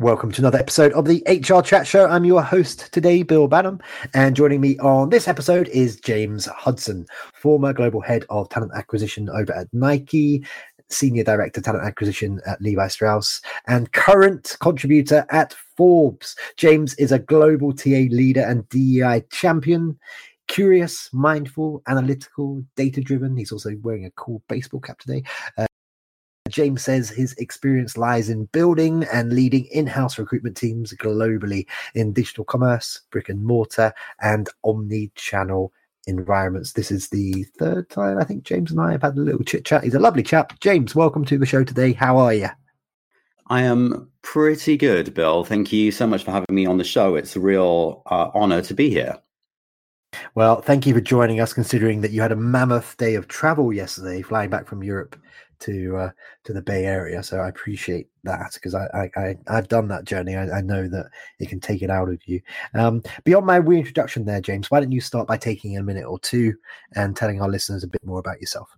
Welcome to another episode of the HR Chat Show. I'm your host today, Bill Banham, and joining me on this episode is James Hudson, former global head of talent acquisition over at Nike, senior director talent acquisition at Levi Strauss, and current contributor at Forbes. James is a global TA leader and DEI champion. Curious, mindful, analytical, data driven. He's also wearing a cool baseball cap today. Uh, James says his experience lies in building and leading in house recruitment teams globally in digital commerce, brick and mortar, and omni channel environments. This is the third time I think James and I have had a little chit chat. He's a lovely chap. James, welcome to the show today. How are you? I am pretty good, Bill. Thank you so much for having me on the show. It's a real uh, honor to be here. Well, thank you for joining us, considering that you had a mammoth day of travel yesterday, flying back from Europe to uh, to the Bay Area. So I appreciate that because I, I, I have done that journey. I, I, know that it can take it out of you. Um, beyond my reintroduction there, James, why don't you start by taking a minute or two and telling our listeners a bit more about yourself?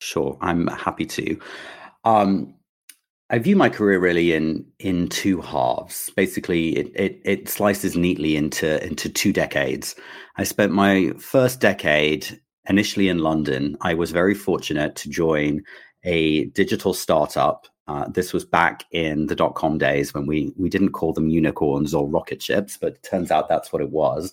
Sure, I'm happy to. Um, I view my career really in in two halves. Basically, it, it, it slices neatly into into two decades. I spent my first decade initially in London, I was very fortunate to join a digital startup. Uh, this was back in the dot com days when we we didn't call them unicorns or rocket ships, but turns out that's what it was.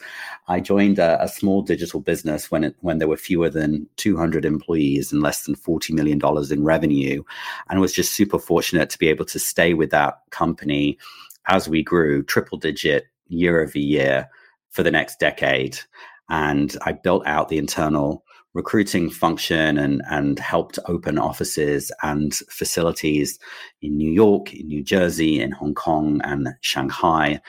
I joined a, a small digital business when it, when there were fewer than 200 employees and less than 40 million dollars in revenue, and was just super fortunate to be able to stay with that company as we grew triple digit year over year for the next decade. And I built out the internal recruiting function and and helped open offices and facilities in New York, in New Jersey, in Hong Kong, and Shanghai.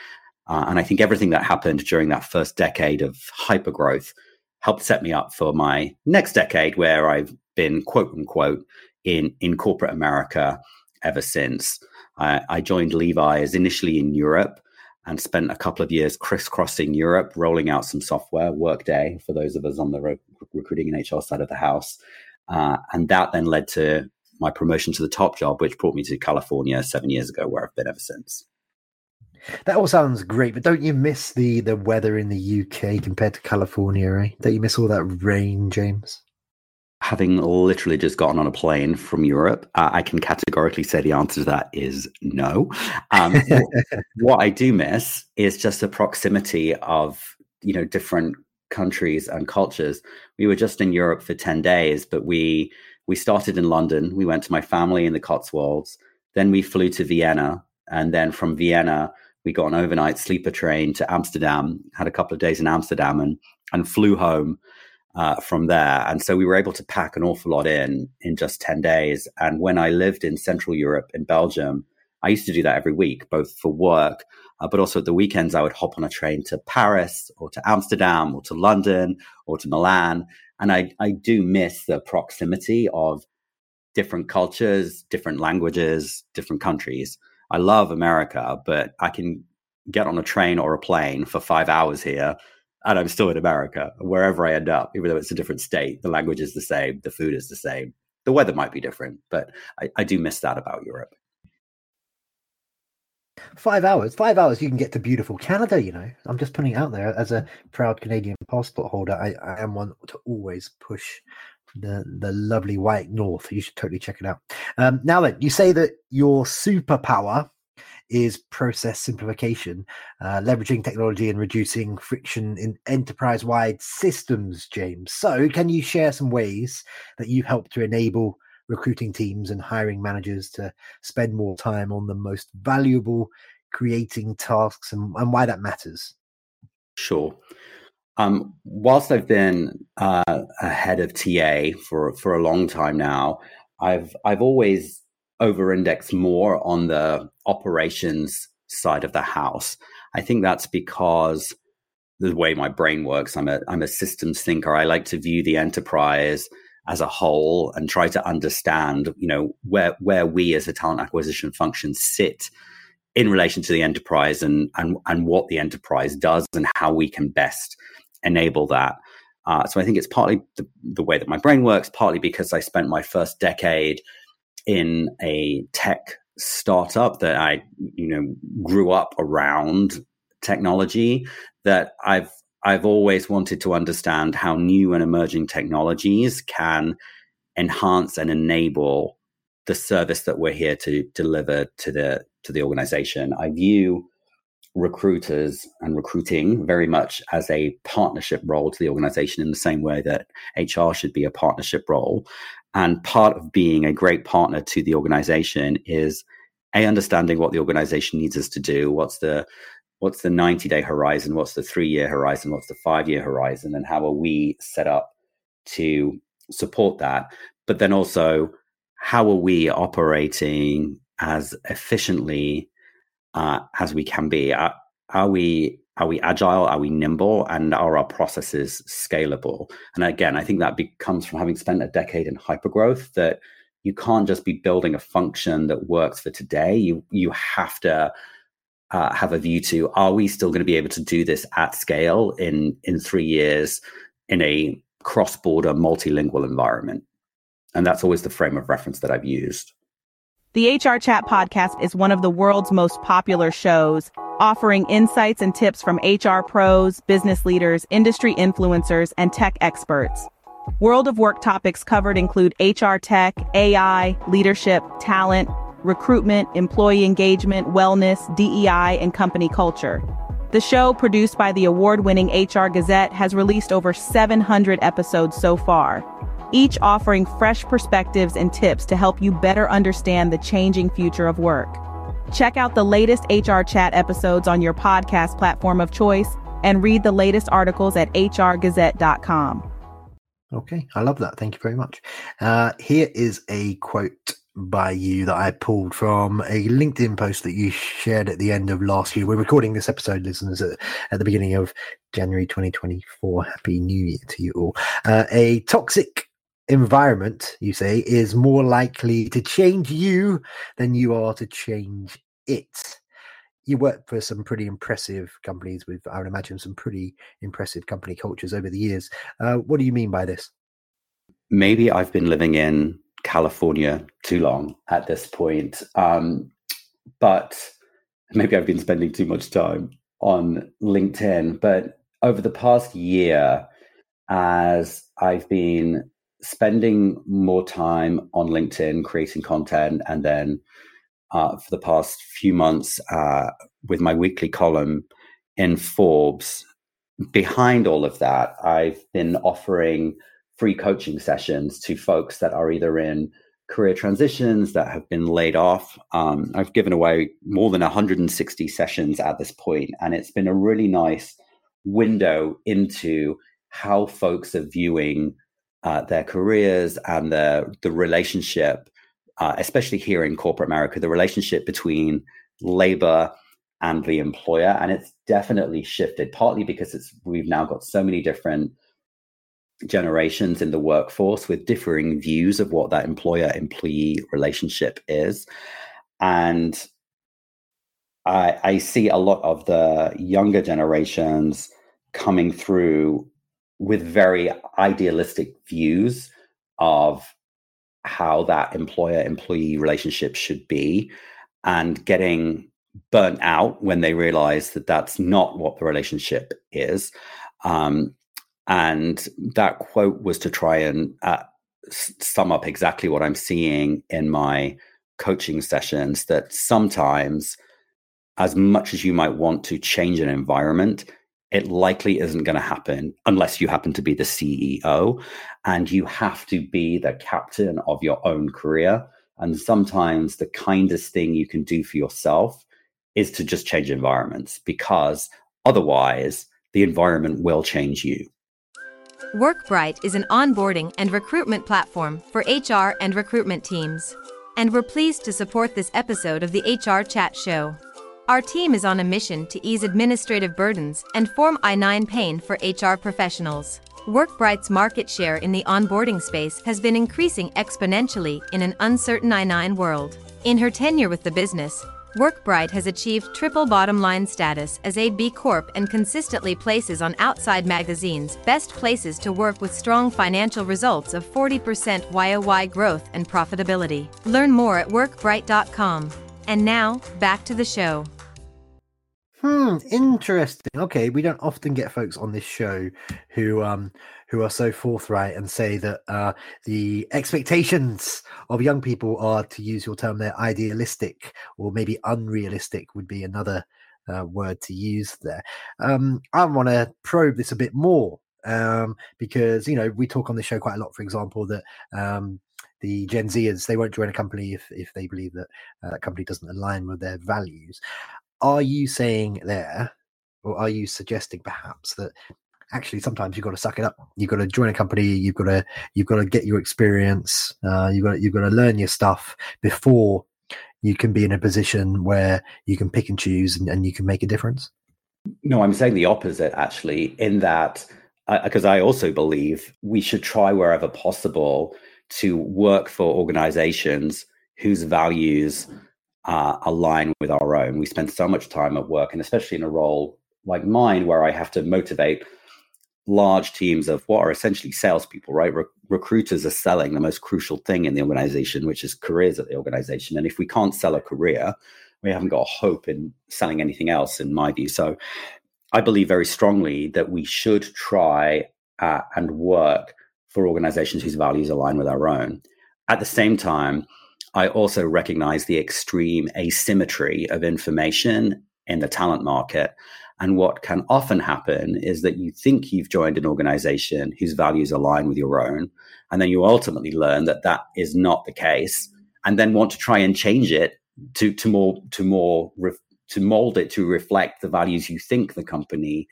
Uh, and I think everything that happened during that first decade of hypergrowth helped set me up for my next decade, where I've been quote unquote in in corporate America ever since. I, I joined Levi's initially in Europe and spent a couple of years crisscrossing Europe, rolling out some software, Workday, for those of us on the re- recruiting and HR side of the house. Uh, and that then led to my promotion to the top job, which brought me to California seven years ago, where I've been ever since. That all sounds great, but don't you miss the the weather in the UK compared to California, right? Don't you miss all that rain, James? Having literally just gotten on a plane from Europe, uh, I can categorically say the answer to that is no. Um, what I do miss is just the proximity of you know different countries and cultures. We were just in Europe for ten days, but we we started in London. We went to my family in the Cotswolds. Then we flew to Vienna, and then from Vienna we got an overnight sleeper train to Amsterdam. Had a couple of days in Amsterdam and and flew home uh, from there. And so we were able to pack an awful lot in in just 10 days. And when I lived in Central Europe in Belgium, I used to do that every week, both for work, uh, but also at the weekends, I would hop on a train to Paris or to Amsterdam or to London or to Milan. And I, I do miss the proximity of different cultures, different languages, different countries. I love America, but I can get on a train or a plane for five hours here and I'm still in America, wherever I end up, even though it's a different state, the language is the same, the food is the same. The weather might be different, but I, I do miss that about Europe. Five hours, five hours, you can get to beautiful Canada. You know, I'm just putting out there as a proud Canadian passport holder. I, I am one to always push the the lovely white north. You should totally check it out. Um, now then, you say that your superpower is process simplification, uh, leveraging technology and reducing friction in enterprise wide systems, James. So, can you share some ways that you've helped to enable recruiting teams and hiring managers to spend more time on the most valuable creating tasks and, and why that matters? Sure. Um, whilst I've been uh, a head of TA for for a long time now, I've I've always over index more on the operations side of the house. I think that's because the way my brain works. I'm a I'm a systems thinker. I like to view the enterprise as a whole and try to understand, you know, where where we as a talent acquisition function sit in relation to the enterprise and and and what the enterprise does and how we can best enable that. Uh, so I think it's partly the, the way that my brain works, partly because I spent my first decade in a tech startup that I, you know, grew up around technology that I've I've always wanted to understand how new and emerging technologies can enhance and enable the service that we're here to deliver to the to the organization. I view recruiters and recruiting very much as a partnership role to the organization in the same way that HR should be a partnership role. And part of being a great partner to the organization is a understanding what the organization needs us to do, what's the what's the 90 day horizon, what's the three year horizon, what's the five year horizon, and how are we set up to support that? But then also, how are we operating as efficiently uh, as we can be? Are, are we are we agile? Are we nimble? And are our processes scalable? And again, I think that becomes from having spent a decade in hypergrowth that you can't just be building a function that works for today. You you have to uh, have a view to: Are we still going to be able to do this at scale in in three years in a cross border multilingual environment? And that's always the frame of reference that I've used. The HR Chat podcast is one of the world's most popular shows, offering insights and tips from HR pros, business leaders, industry influencers, and tech experts. World of Work topics covered include HR tech, AI, leadership, talent, recruitment, employee engagement, wellness, DEI, and company culture. The show, produced by the award-winning HR Gazette, has released over 700 episodes so far each offering fresh perspectives and tips to help you better understand the changing future of work. Check out the latest HR Chat episodes on your podcast platform of choice and read the latest articles at hrgazette.com. Okay, I love that. Thank you very much. Uh, here is a quote by you that I pulled from a LinkedIn post that you shared at the end of last year. We're recording this episode, listeners, at, at the beginning of January 2024. Happy New Year to you all. Uh, a toxic environment, you say, is more likely to change you than you are to change it. You work for some pretty impressive companies with, I would imagine, some pretty impressive company cultures over the years. Uh, what do you mean by this? Maybe I've been living in California too long at this point. Um, but maybe I've been spending too much time on LinkedIn. But over the past year, as I've been spending more time on LinkedIn creating content, and then uh, for the past few months uh, with my weekly column in Forbes. Behind all of that, I've been offering free coaching sessions to folks that are either in career transitions that have been laid off. Um, I've given away more than 160 sessions at this point, and it's been a really nice window into how folks are viewing uh, their careers and the the relationship, uh, especially here in corporate America, the relationship between labor and the employer, and it's definitely shifted. Partly because it's we've now got so many different generations in the workforce with differing views of what that employer employee relationship is, and I, I see a lot of the younger generations coming through with very idealistic views of how that employer employee relationship should be and getting burnt out when they realize that that's not what the relationship is. Um, and that quote was to try and uh, sum up exactly what I'm seeing in my coaching sessions that sometimes, as much as you might want to change an environment, it likely isn't going to happen unless you happen to be the CEO and you have to be the captain of your own career. And sometimes the kindest thing you can do for yourself is to just change environments because otherwise the environment will change you. WorkBright is an onboarding and recruitment platform for HR and recruitment teams. And we're pleased to support this episode of the HR Chat Show. Our team is on a mission to ease administrative burdens and form I 9 pain for HR professionals. WorkBright's market share in the onboarding space has been increasing exponentially in an uncertain I 9 world. In her tenure with the business, WorkBright has achieved triple bottom line status as a B Corp and consistently places on Outside Magazine's best places to work with strong financial results of 40% YOY growth and profitability. Learn more at workbright.com. And now, back to the show. Hmm, interesting. Okay, we don't often get folks on this show who um who are so forthright and say that uh, the expectations of young people are, to use your term, they're idealistic or maybe unrealistic would be another uh, word to use there. Um, I want to probe this a bit more um, because you know we talk on the show quite a lot, for example, that um, the Gen Zers they won't join a company if if they believe that uh, that company doesn't align with their values. Are you saying there, or are you suggesting perhaps that actually sometimes you've got to suck it up. You've got to join a company. You've got to you've got to get your experience. Uh, you've got to, you've got to learn your stuff before you can be in a position where you can pick and choose and, and you can make a difference. No, I'm saying the opposite actually. In that, because I, I also believe we should try wherever possible to work for organizations whose values uh, align with our own. We spend so much time at work, and especially in a role like mine, where I have to motivate large teams of what are essentially salespeople, right? Re- recruiters are selling the most crucial thing in the organization, which is careers at the organization. And if we can't sell a career, we haven't got hope in selling anything else, in my view. So I believe very strongly that we should try uh, and work for organizations whose values align with our own. At the same time, I also recognize the extreme asymmetry of information in the talent market and what can often happen is that you think you've joined an organization whose values align with your own. And then you ultimately learn that that is not the case and then want to try and change it to, to more, to more, to mold it to reflect the values you think the company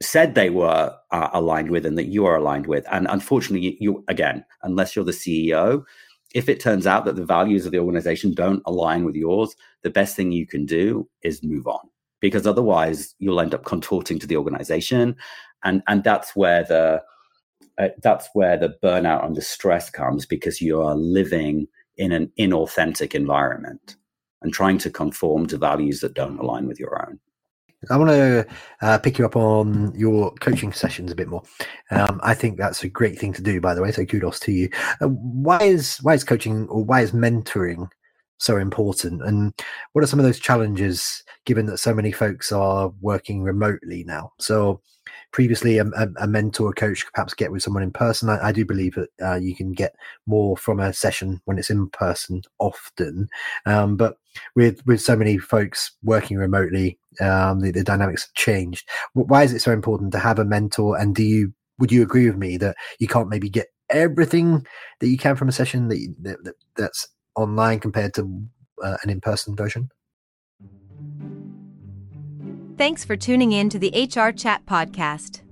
said they were uh, aligned with and that you are aligned with. And unfortunately, you, again, unless you're the CEO, if it turns out that the values of the organization don't align with yours, the best thing you can do is move on. Because otherwise you'll end up contorting to the organization. And and that's where the uh, that's where the burnout and the stress comes because you are living in an inauthentic environment and trying to conform to values that don't align with your own I want to uh, pick you up on your coaching sessions a bit more. Um, I think that's a great thing to do, by the way. So kudos to you. Uh, why is why is coaching or why is mentoring so important? And what are some of those challenges, given that so many folks are working remotely now? So, previously, a, a, mentor, coach could perhaps get with someone in person. I, I do believe that uh, you can get more from a session when it's in person often. Um, but with with so many folks working remotely, um, the, the dynamics have changed. Why is it so important to have a mentor? And do you would you agree with me that you can't maybe get everything that you can from a session that, that, that that's online compared to uh, an in person version. Thanks for tuning in to the HR Chat Podcast.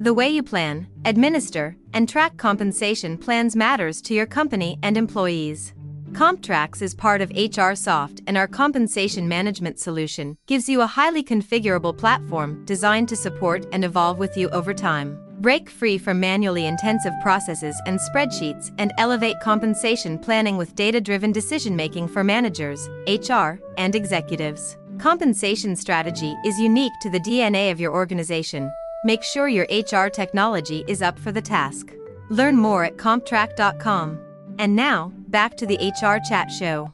The way you plan, administer, and track compensation plans matters to your company and employees. CompTrax is part of HRSoft, and our compensation management solution gives you a highly configurable platform designed to support and evolve with you over time. Break free from manually intensive processes and spreadsheets and elevate compensation planning with data driven decision making for managers, HR, and executives. Compensation strategy is unique to the DNA of your organization. Make sure your HR technology is up for the task. Learn more at comptrak.com. And now, back to the HR Chat Show.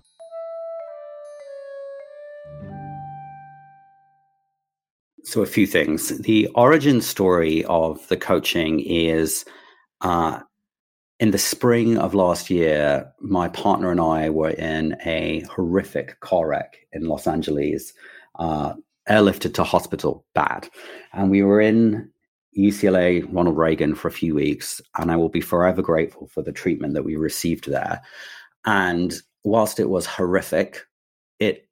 So, a few things. The origin story of the coaching is uh, in the spring of last year, my partner and I were in a horrific car wreck in Los Angeles, uh, airlifted to hospital, bad. And we were in UCLA Ronald Reagan for a few weeks, and I will be forever grateful for the treatment that we received there. And whilst it was horrific, it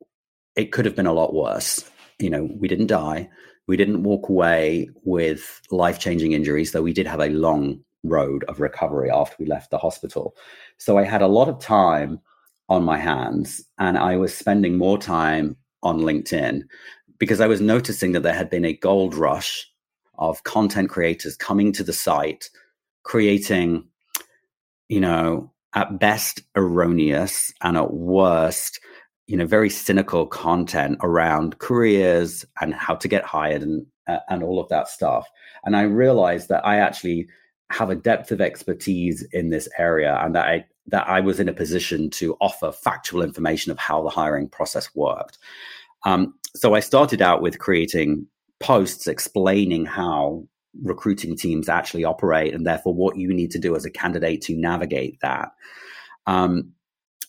it could have been a lot worse you know, we didn't die. We didn't walk away with life changing injuries, though we did have a long road of recovery after we left the hospital. So I had a lot of time on my hands, and I was spending more time on LinkedIn because I was noticing that there had been a gold rush of content creators coming to the site, creating, you know, at best erroneous and at worst, you know, very cynical content around careers and how to get hired and uh, and all of that stuff. And I realized that I actually have a depth of expertise in this area and that I that I was in a position to offer factual information of how the hiring process worked. Um, so I started out with creating posts explaining how recruiting teams actually operate and therefore what you need to do as a candidate to navigate that. Um,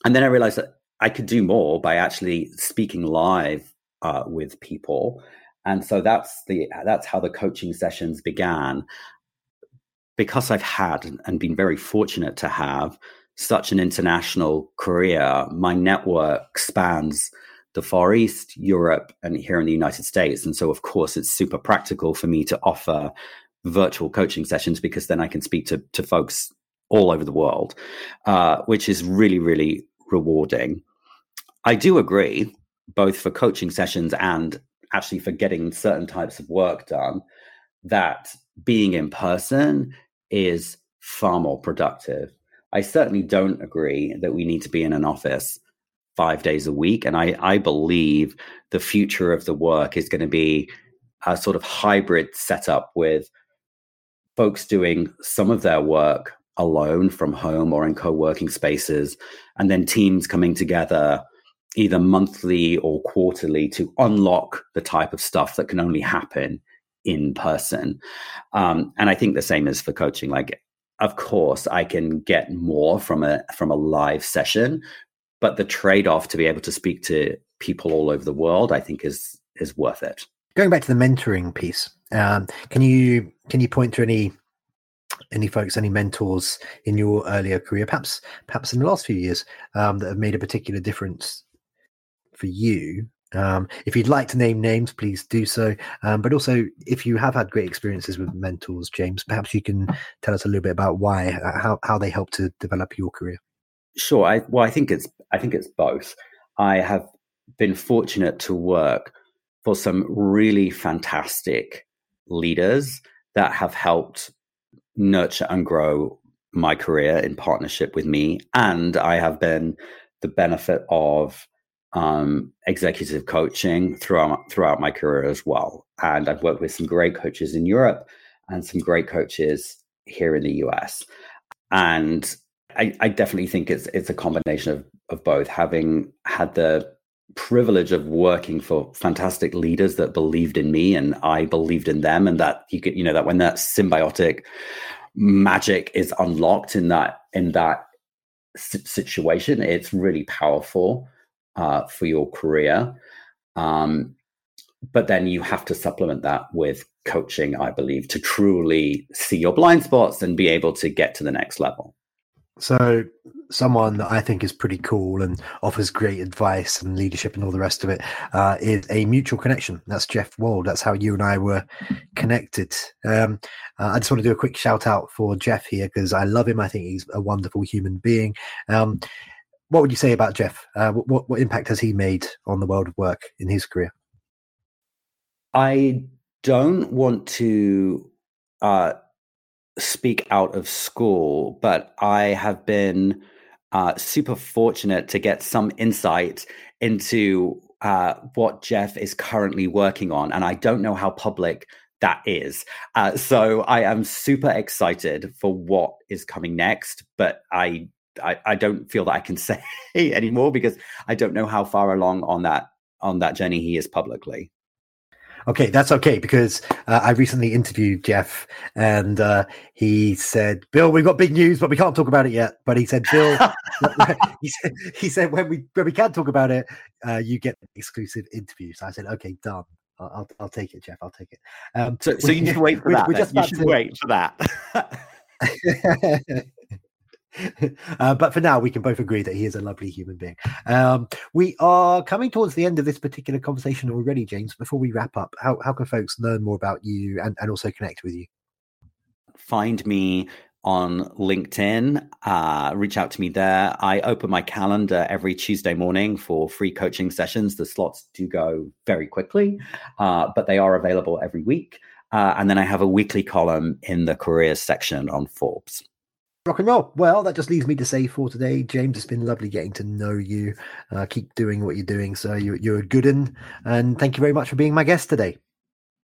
and then I realized that I could do more by actually speaking live uh, with people. And so that's the that's how the coaching sessions began. Because I've had and been very fortunate to have such an international career, my network spans the Far East, Europe, and here in the United States. And so, of course, it's super practical for me to offer virtual coaching sessions because then I can speak to, to folks all over the world, uh, which is really, really rewarding. I do agree, both for coaching sessions and actually for getting certain types of work done, that being in person is far more productive. I certainly don't agree that we need to be in an office five days a week. And I, I believe the future of the work is going to be a sort of hybrid setup with folks doing some of their work alone from home or in co-working spaces and then teams coming together either monthly or quarterly to unlock the type of stuff that can only happen in person. Um, and i think the same is for coaching. Like of course i can get more from a from a live session but the trade-off to be able to speak to people all over the world i think is is worth it. Going back to the mentoring piece um, can you can you point to any any folks, any mentors in your earlier career, perhaps perhaps in the last few years, um, that have made a particular difference for you? Um, if you'd like to name names, please do so. Um, but also, if you have had great experiences with mentors, James, perhaps you can tell us a little bit about why, how how they help to develop your career. Sure. I, well, I think it's I think it's both. I have been fortunate to work for some really fantastic leaders that have helped nurture and grow my career in partnership with me. And I have been the benefit of um, executive coaching throughout throughout my career as well. And I've worked with some great coaches in Europe and some great coaches here in the US. And I, I definitely think it's it's a combination of of both. Having had the privilege of working for fantastic leaders that believed in me and I believed in them and that you could you know that when that symbiotic magic is unlocked in that in that situation it's really powerful uh, for your career um, but then you have to supplement that with coaching I believe to truly see your blind spots and be able to get to the next level so, someone that I think is pretty cool and offers great advice and leadership and all the rest of it uh, is a mutual connection. That's Jeff Wald. That's how you and I were connected. Um, uh, I just want to do a quick shout out for Jeff here because I love him. I think he's a wonderful human being. Um, what would you say about Jeff? Uh, what, what impact has he made on the world of work in his career? I don't want to uh, speak out of school, but I have been uh, super fortunate to get some insight into uh, what Jeff is currently working on. And I don't know how public that is. Uh, so I am super excited for what is coming next, but I, I, I don't feel that I can say anymore because I don't know how far along on that on that journey he is publicly. Okay, that's okay because uh, I recently interviewed Jeff and uh, he said, "Bill, we've got big news, but we can't talk about it yet." But he said, "Bill, he said, he said when we when we can talk about it, uh, you get exclusive interviews." So I said, "Okay, done. I'll, I'll, I'll take it, Jeff. I'll take it." Um, so, so you should wait for that. we just you should to... wait for that. Uh, but for now, we can both agree that he is a lovely human being. Um, we are coming towards the end of this particular conversation already, James. Before we wrap up, how, how can folks learn more about you and, and also connect with you? Find me on LinkedIn. Uh, reach out to me there. I open my calendar every Tuesday morning for free coaching sessions. The slots do go very quickly, uh, but they are available every week. Uh, and then I have a weekly column in the careers section on Forbes. Rock and roll. Well, that just leaves me to say for today, James, it's been lovely getting to know you. Uh, keep doing what you're doing. So you're, you're a good one. And thank you very much for being my guest today.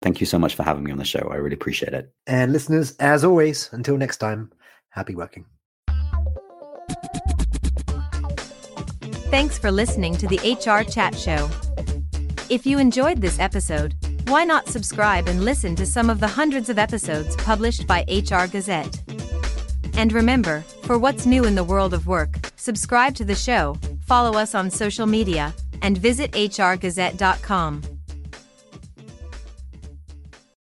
Thank you so much for having me on the show. I really appreciate it. And listeners, as always, until next time, happy working. Thanks for listening to the HR Chat Show. If you enjoyed this episode, why not subscribe and listen to some of the hundreds of episodes published by HR Gazette? And remember, for what's new in the world of work, subscribe to the show, follow us on social media, and visit hrgazette.com.